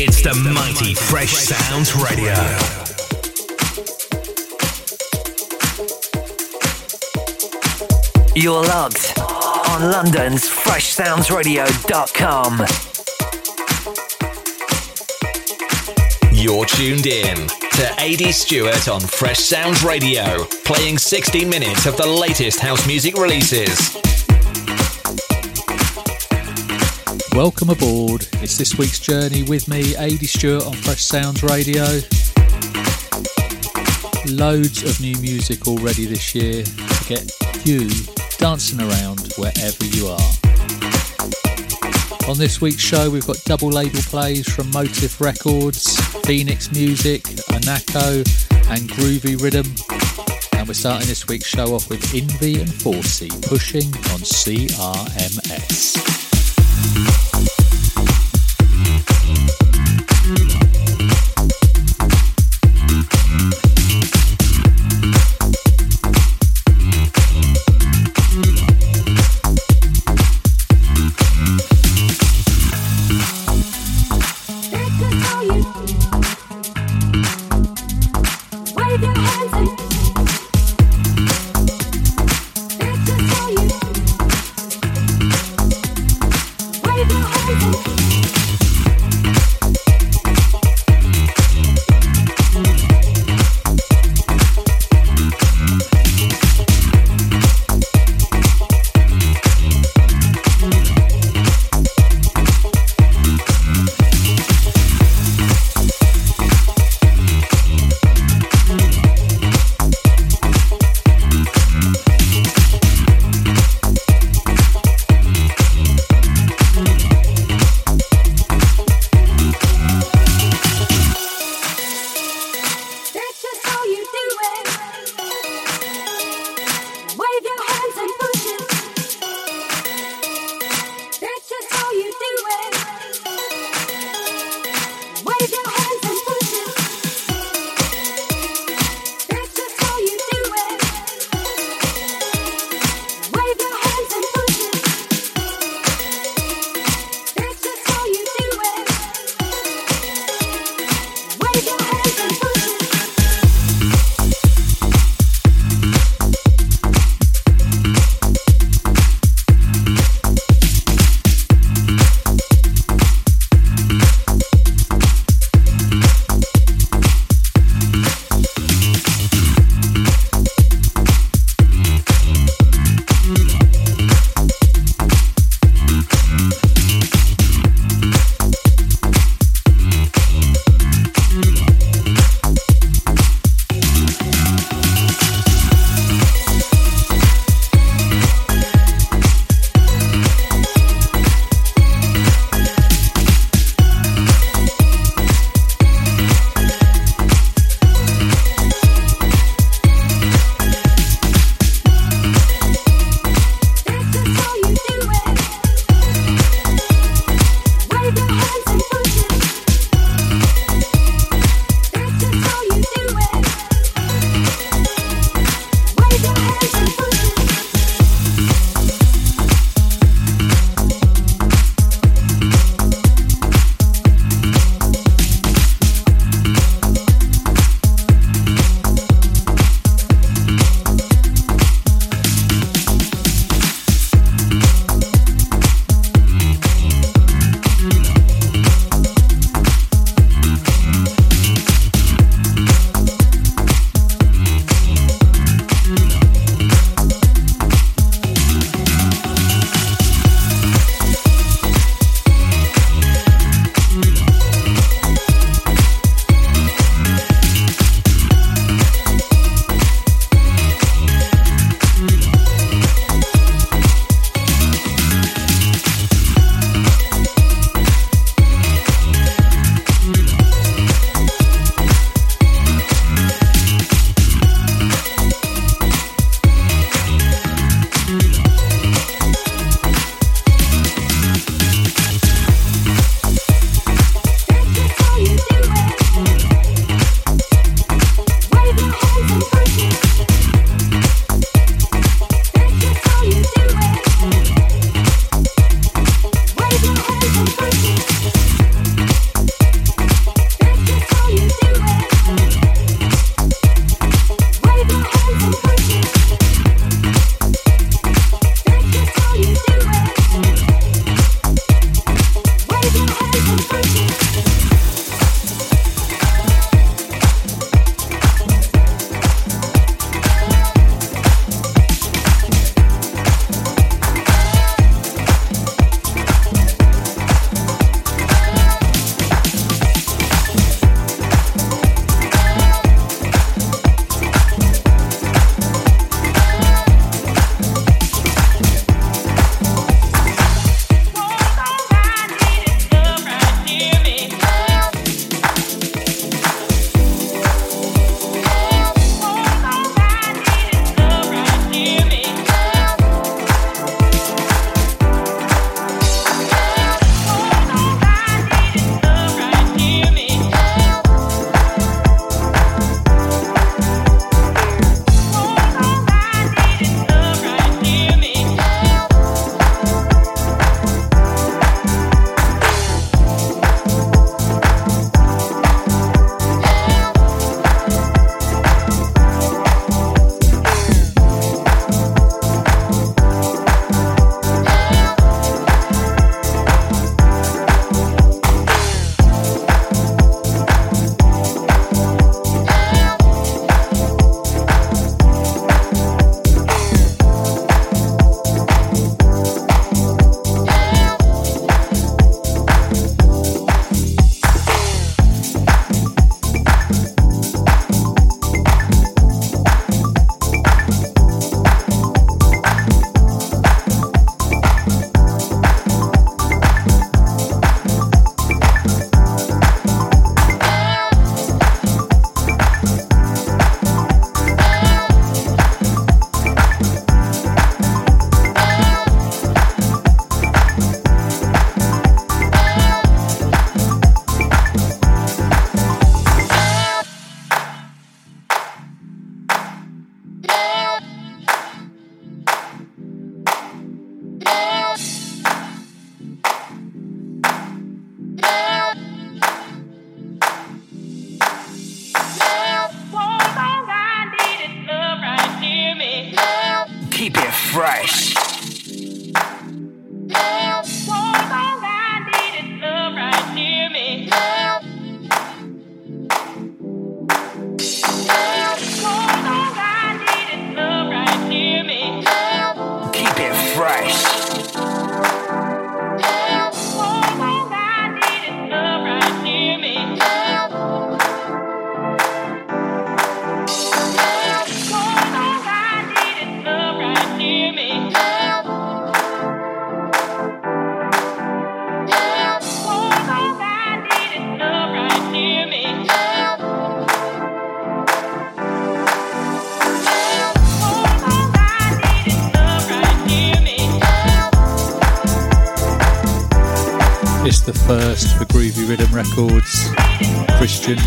It's the mighty Fresh Sounds Radio. You're logged on London's FreshSoundsRadio.com. You're tuned in to AD Stewart on Fresh Sounds Radio, playing 60 minutes of the latest house music releases. Welcome aboard. It's this week's journey with me, AD Stewart on Fresh Sounds Radio. Loads of new music already this year to get you dancing around wherever you are. On this week's show, we've got double label plays from Motive Records, Phoenix Music, Anako, and Groovy Rhythm. And we're starting this week's show off with Envy and Forsey pushing on CRMS.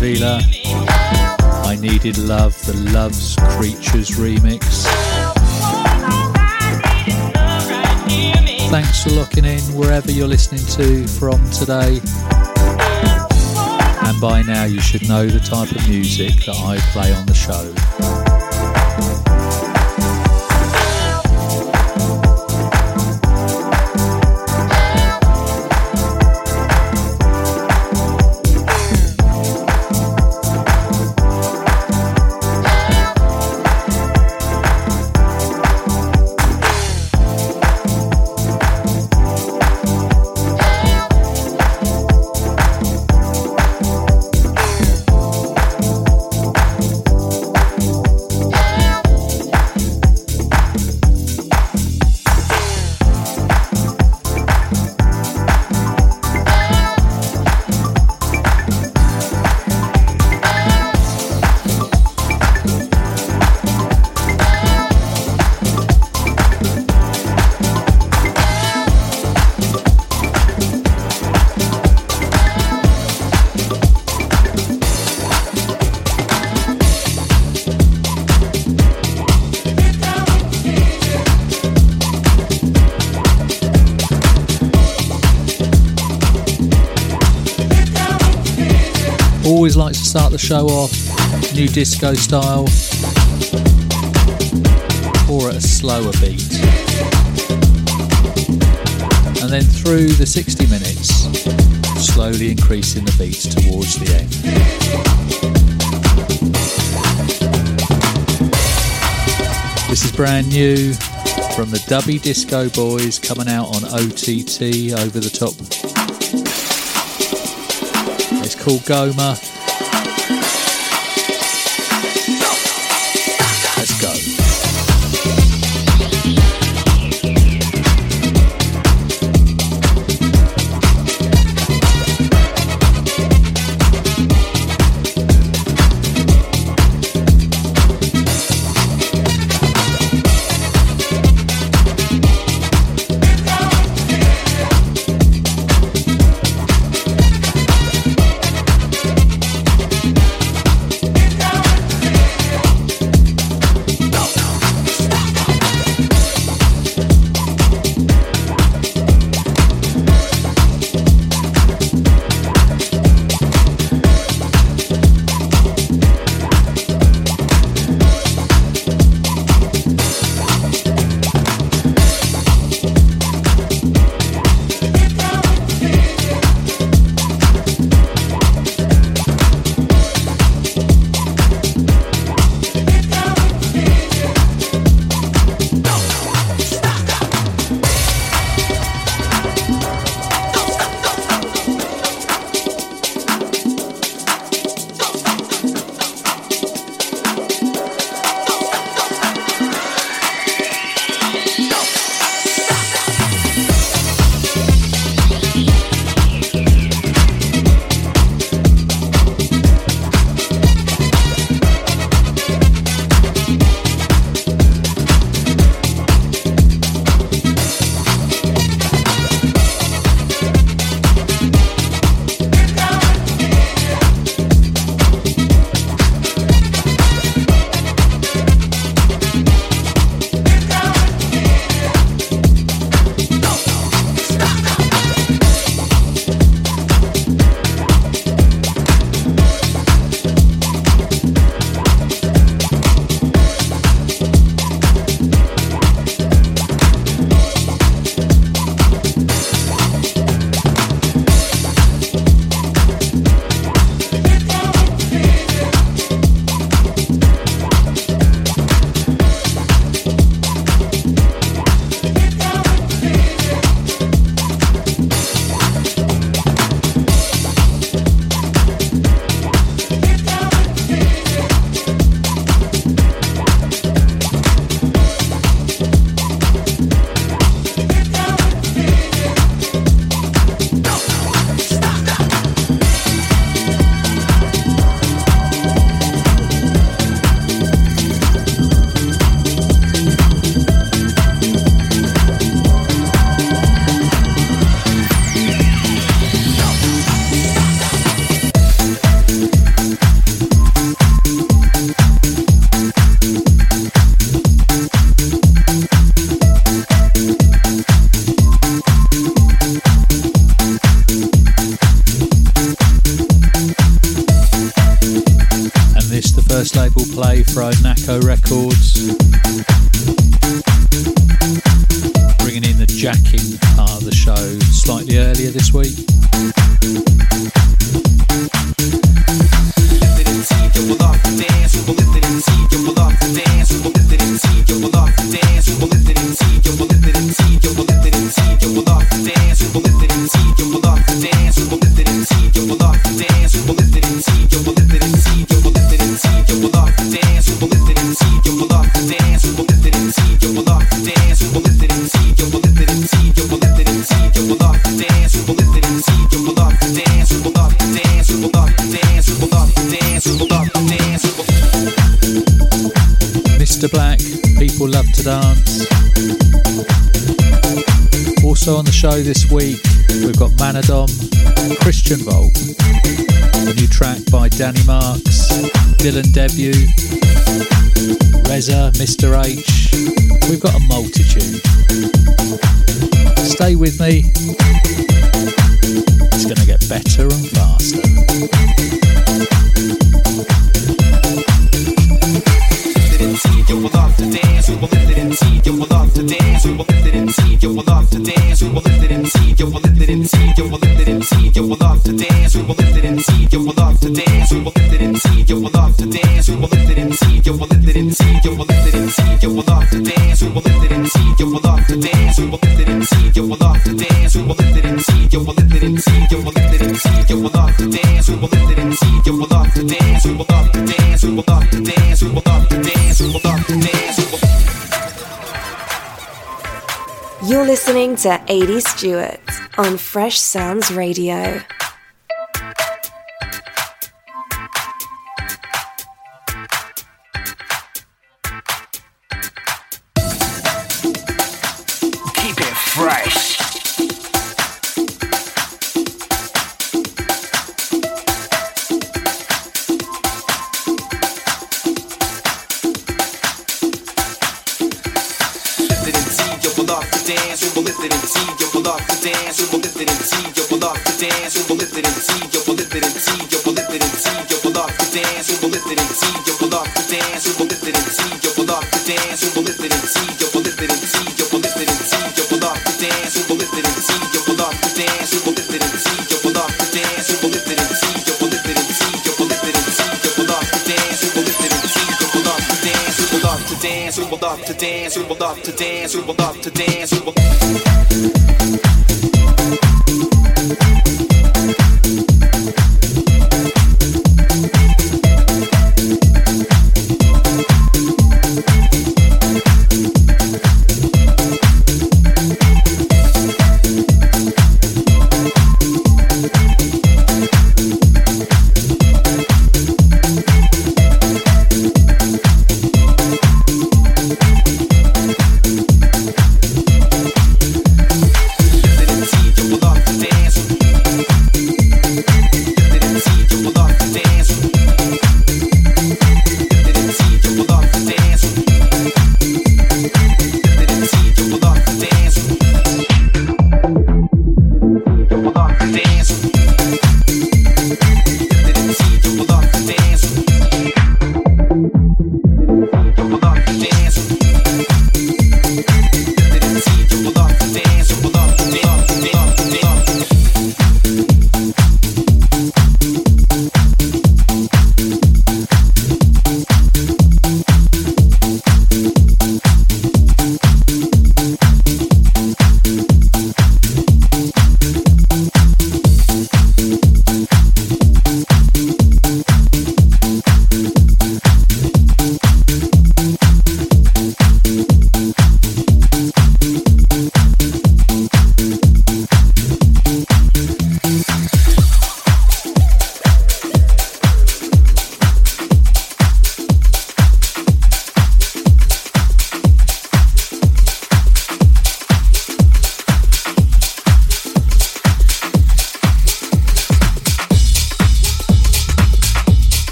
Vila. I Needed Love, the Love's Creatures remix. Thanks for locking in wherever you're listening to from today. And by now, you should know the type of music that I play on the show. Like to start the show off new disco style. Or at a slower beat. And then through the 60 minutes, slowly increasing the beats towards the end. This is brand new from the Dubby Disco Boys coming out on OTT over the top. It's called Goma. Better and faster. To AD Stewart on Fresh Sounds Radio. to dance. We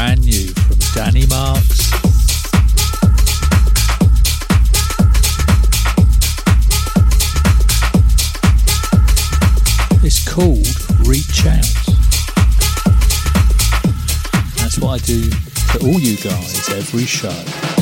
brand new from Danny Marks. It's called Reach Out. That's what I do for all you guys every show.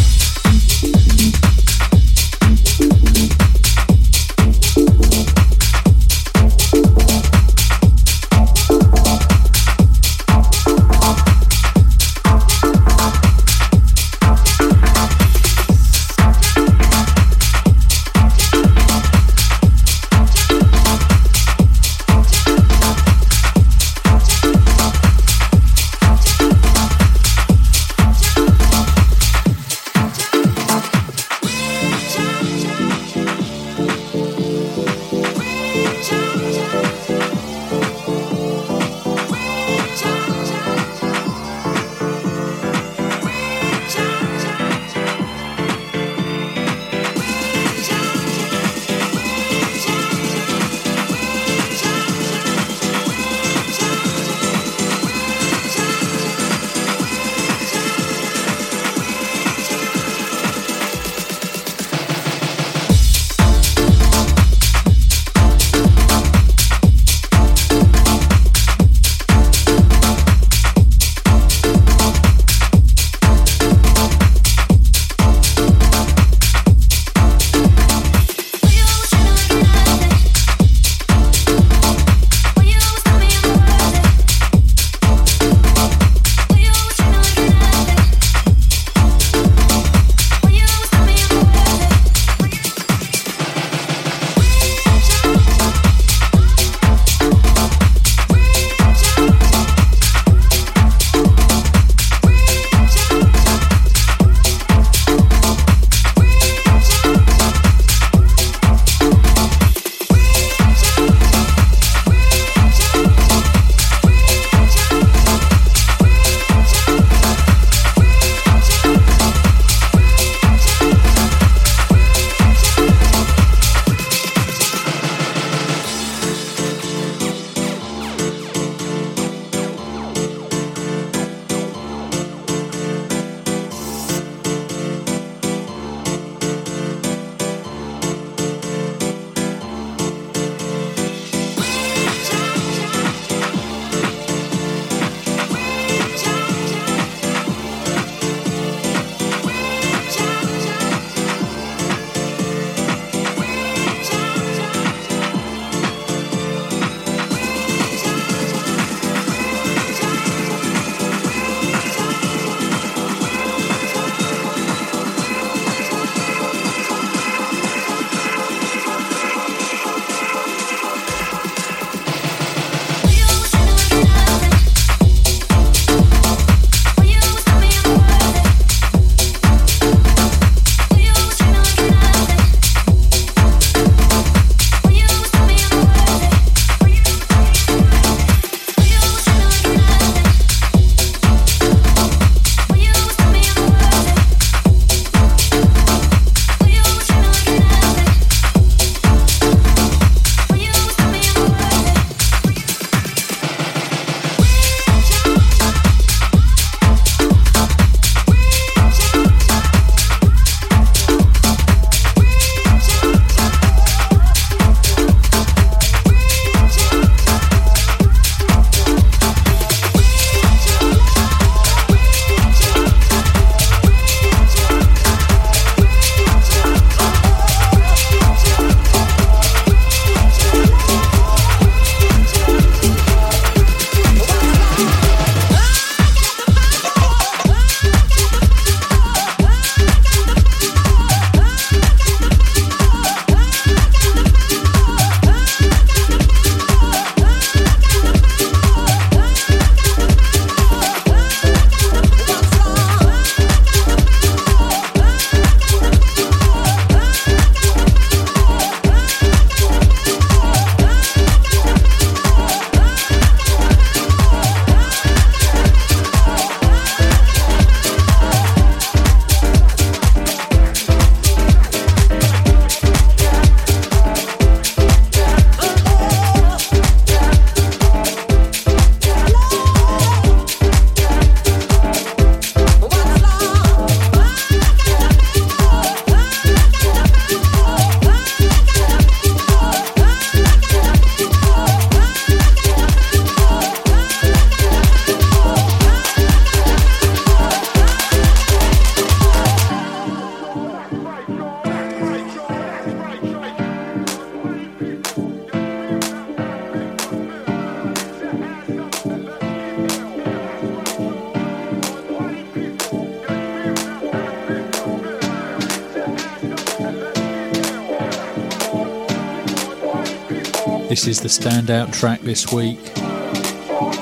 Standout track this week.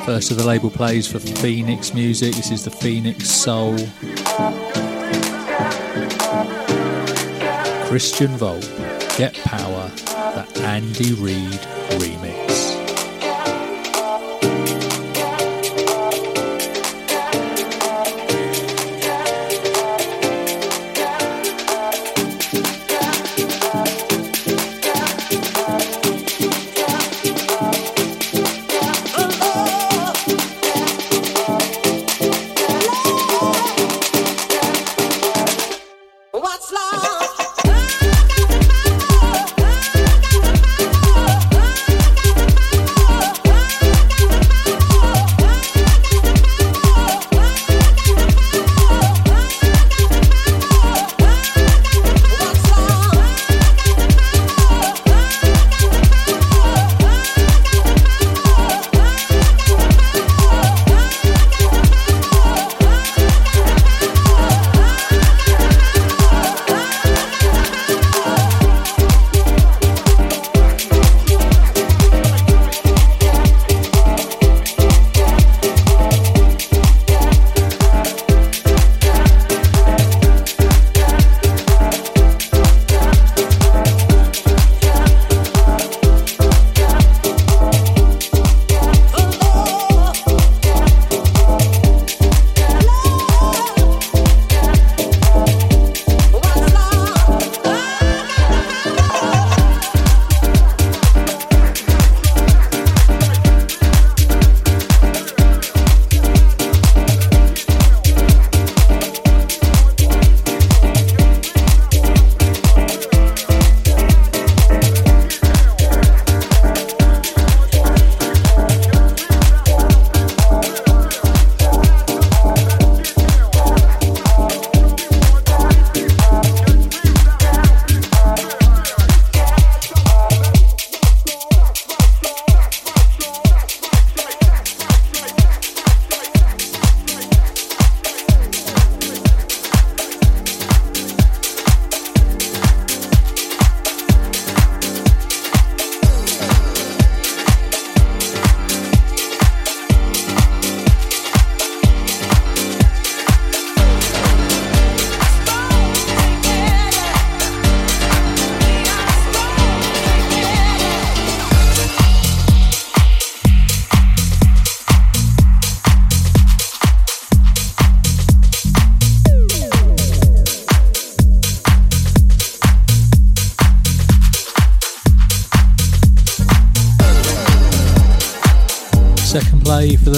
First of the label plays for Phoenix Music. This is the Phoenix Soul. Christian Volt, Get Power, the Andy Reid remix.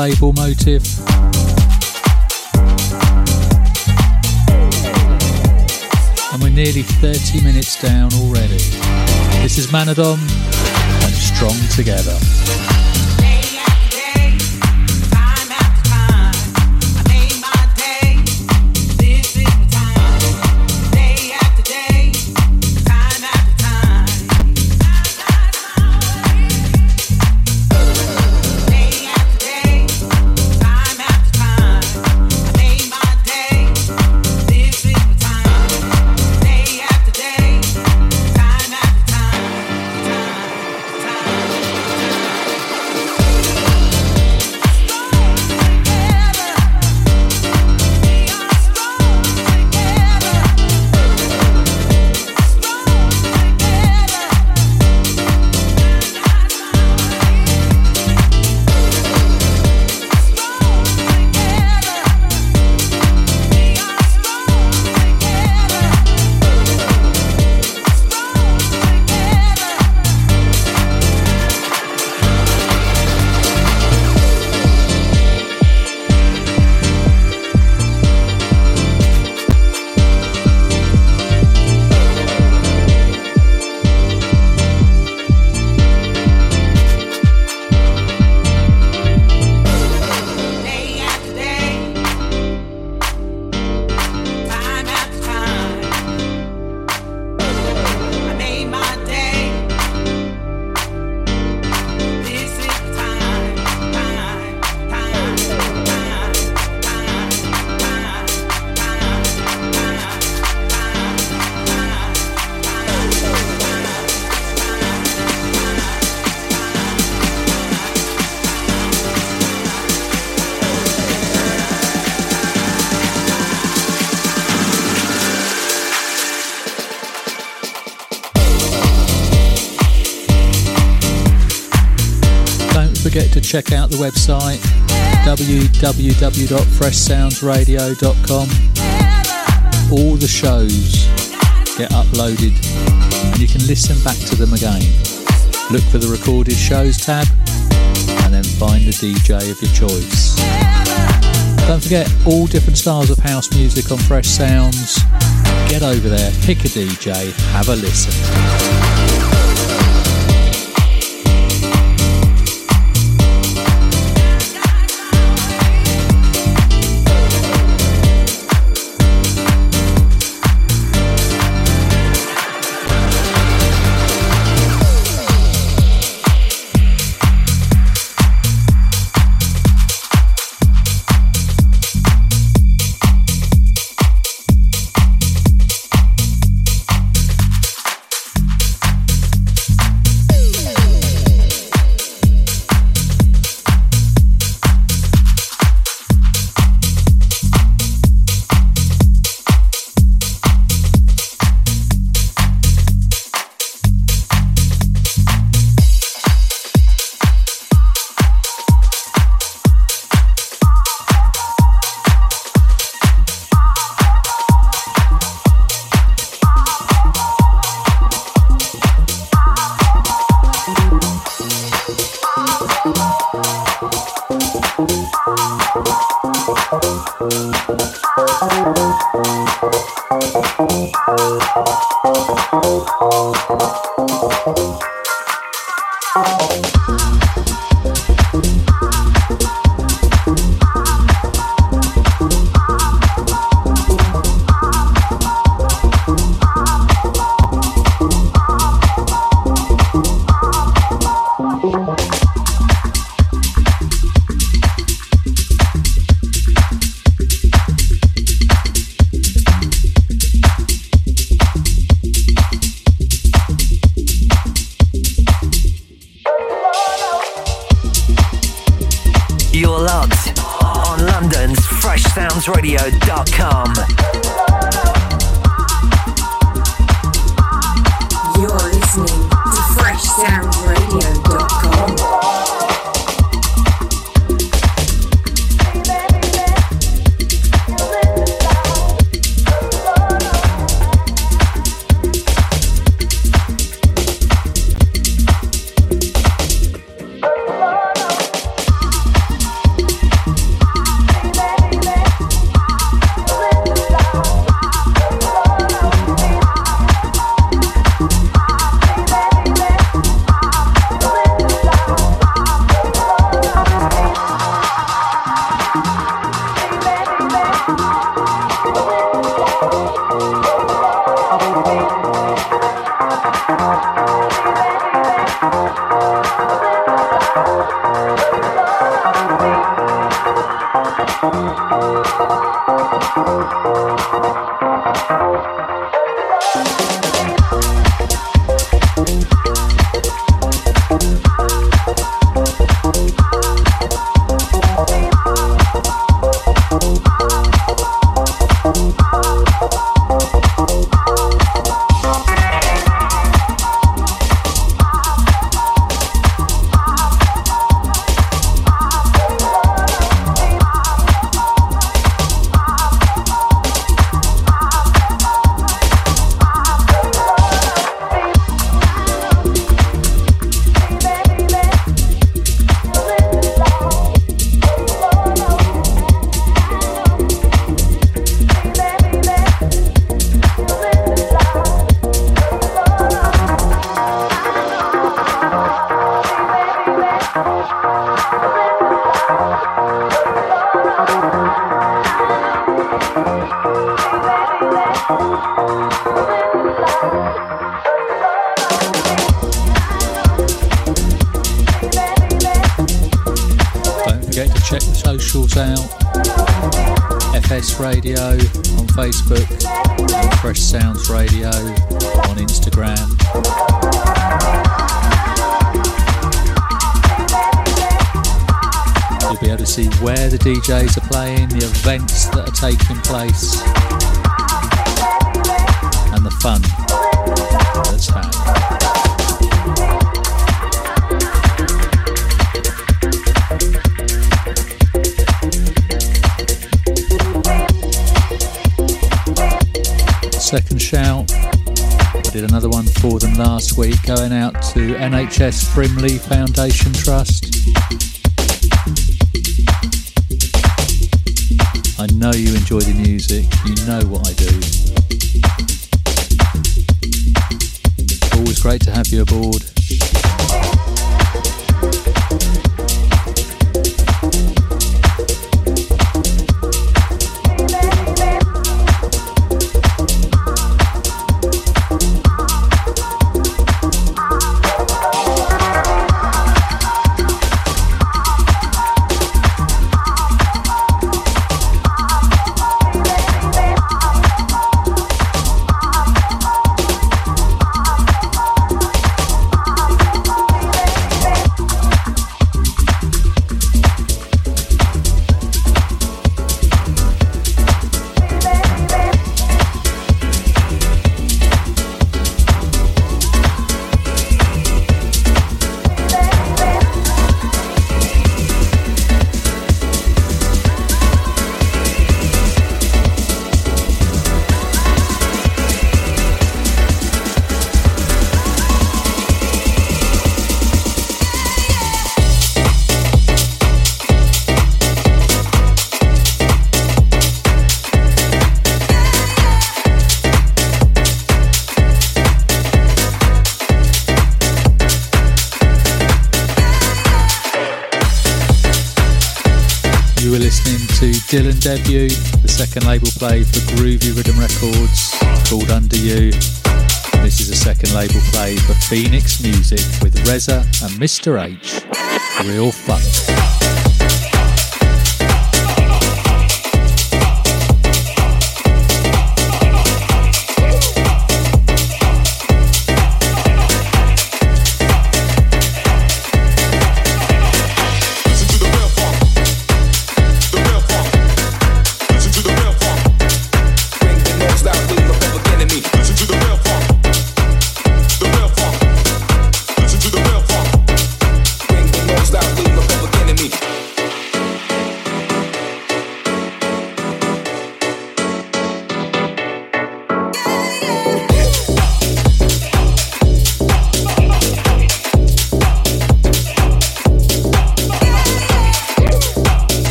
Label Motive. And we're nearly 30 minutes down already. This is Manadom and Strong Together. Check out the website www.freshsoundsradio.com. All the shows get uploaded and you can listen back to them again. Look for the recorded shows tab and then find the DJ of your choice. Don't forget all different styles of house music on Fresh Sounds. Get over there, pick a DJ, have a listen. your loves on London's freshsoundsradio.com. You're listening to freshsoundsradio.com. Out, FS Radio on Facebook, Fresh Sounds Radio on Instagram. You'll be able to see where the DJs are playing, the events that are taking place, and the fun that's had. Second shout. I did another one for them last week, going out to NHS Frimley Foundation Trust. I know you enjoy the music, you know what I do. Always great to have you aboard. Debut, the second label play for Groovy Rhythm Records called Under You. This is a second label play for Phoenix Music with Reza and Mr. H. Real fun.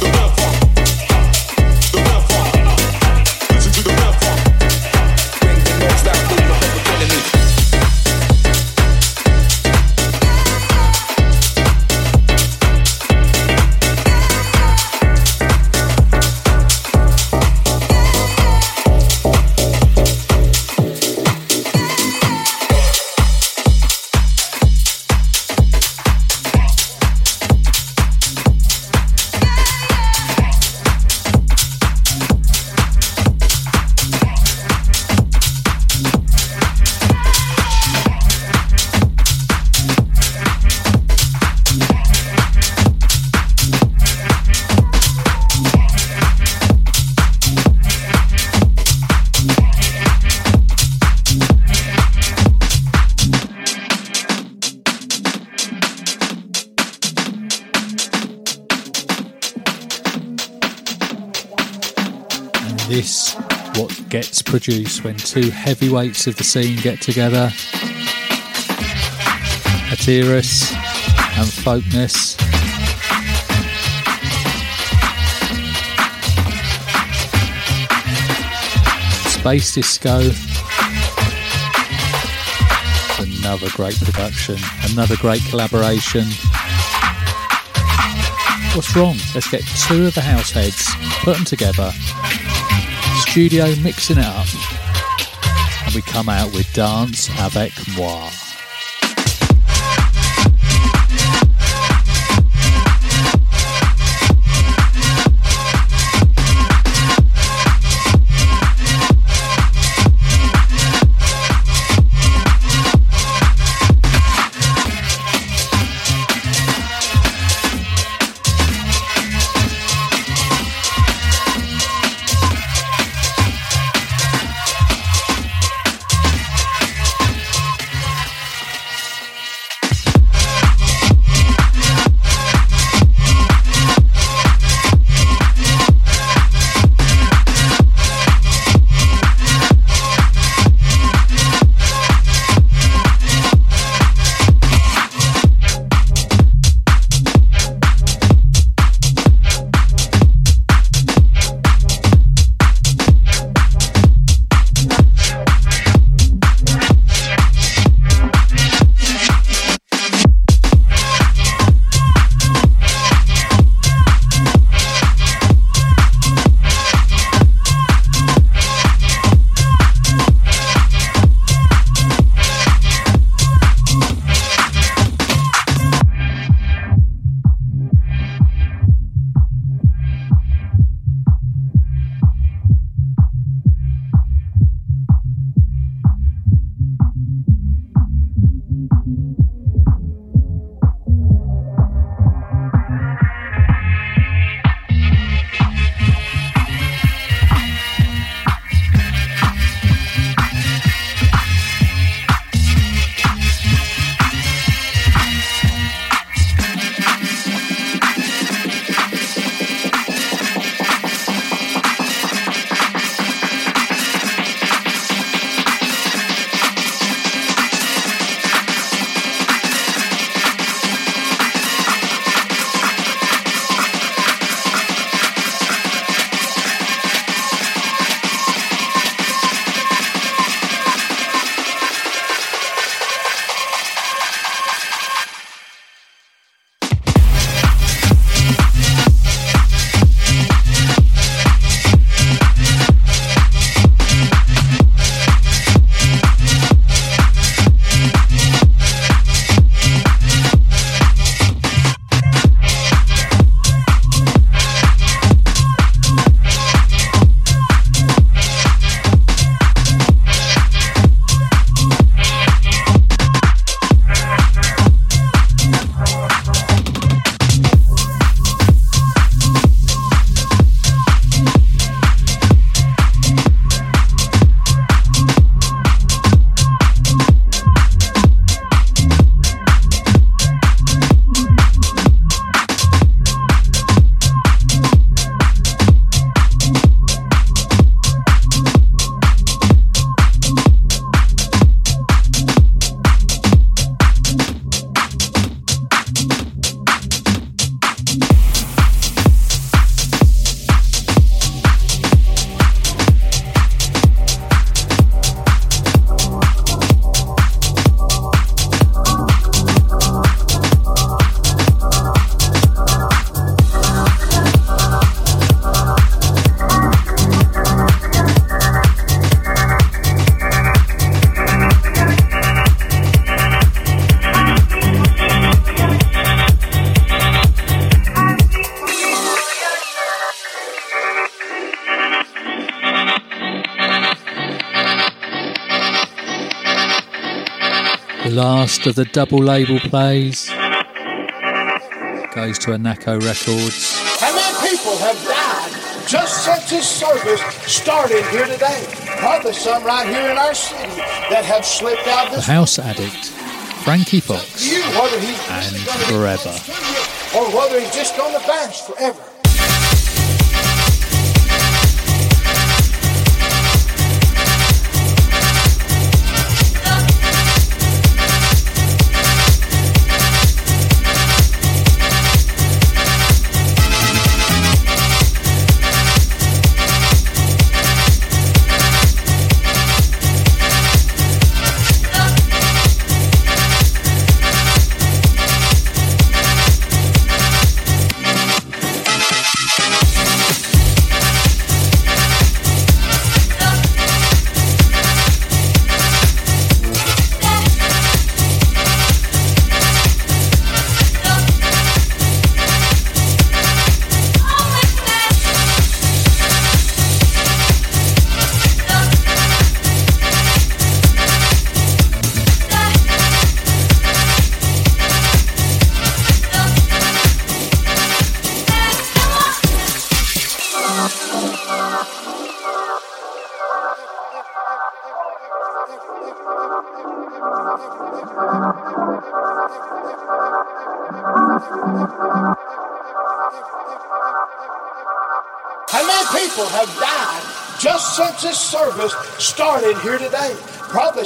the. Gets produced when two heavyweights of the scene get together. Atyrus and Folkness. Space Disco. Another great production, another great collaboration. What's wrong? Let's get two of the house heads, put them together, studio mixing it up, and we come out with Dance Avec Moi. Of the double label plays goes to Anako Records. How many people have died just since this service started here today? Probably some right here in our city that have slipped out this. The House Addict, Frankie Fox, you, and Forever. Or whether he's just on the bench forever.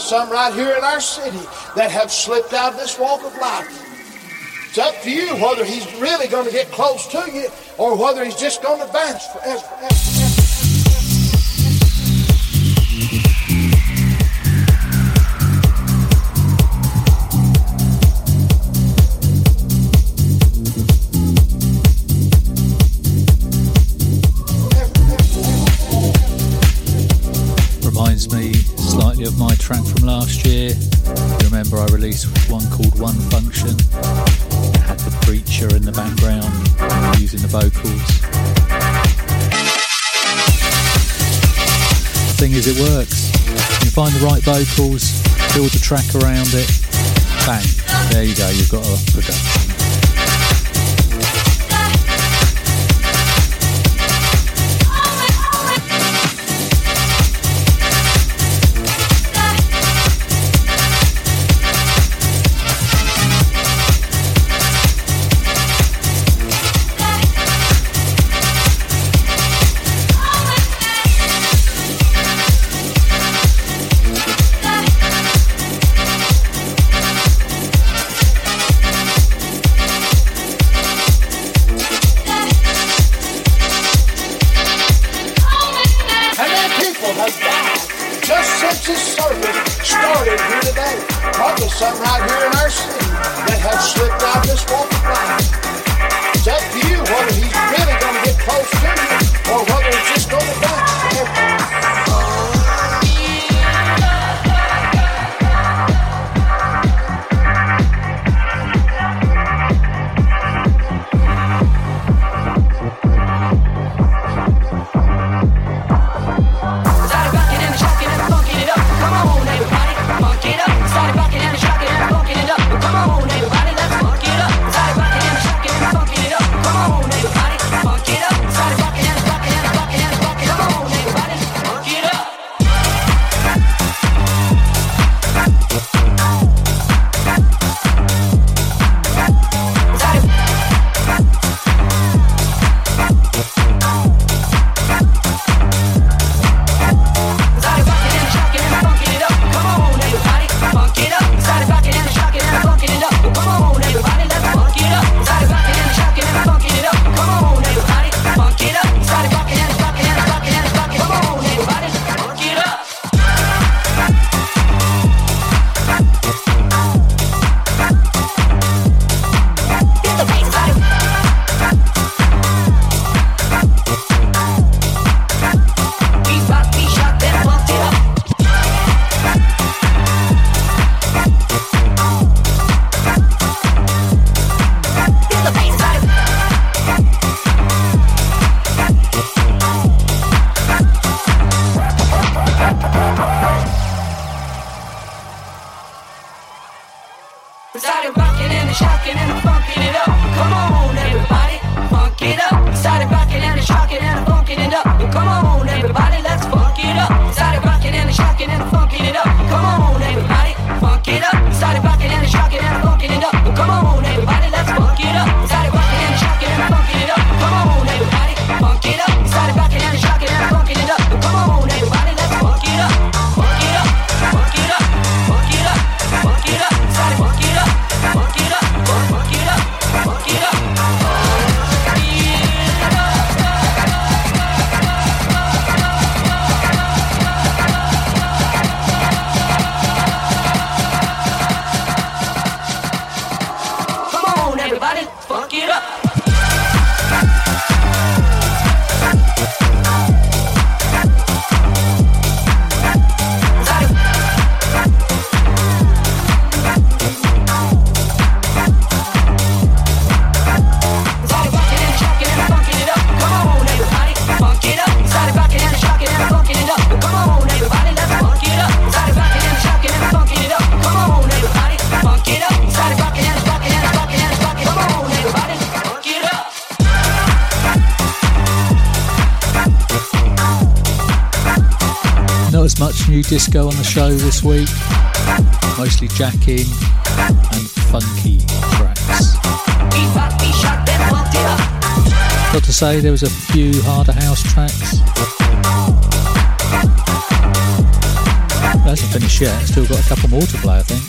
Some right here in our city that have slipped out of this walk of life. It's up to you whether he's really going to get close to you or whether he's just going to vanish forever. of right vocals, build the track around it, bang, there you go, you've got a production. Disco on the show this week, mostly jacking and funky tracks. Got to say, there was a few harder house tracks. It hasn't finished yet, still got a couple more to play, I think.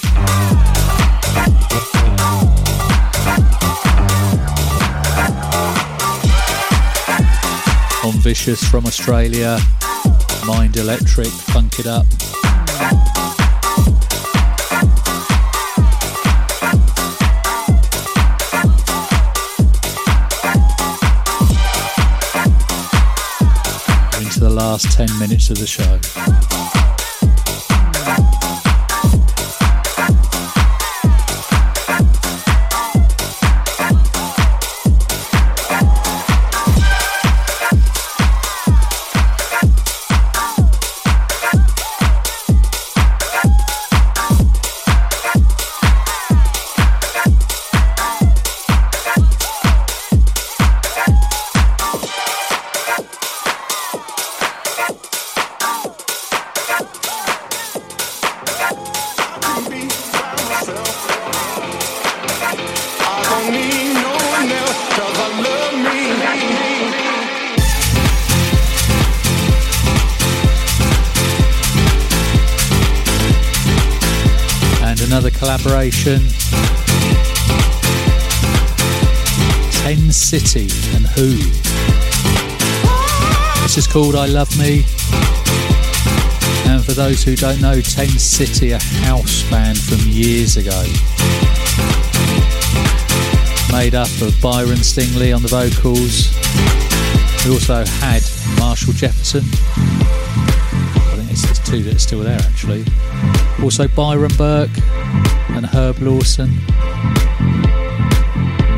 On Vicious from Australia, Mind Electric, Funk It Up. into the last 10 minutes of the show. Collaboration. Ten City and Who. This is called I Love Me. And for those who don't know, Ten City, a house band from years ago. Made up of Byron Stingily on the vocals. We also had Marshall Jefferson. I think it's, two that are still there actually. Also Byron Burke and Herb Lawson.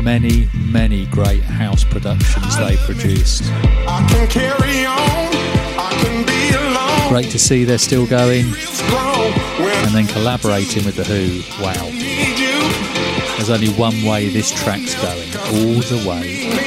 Many, many great house productions they produced. Great to see they're still going and then collaborating with The Who. Wow. There's only one way this track's going, all the way.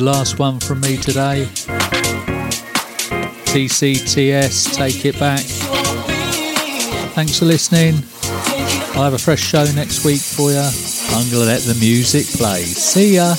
The last one from me today. TCTS, take it back. Thanks for listening. I'll have a fresh show next week for you. I'm going to let the music play. See ya.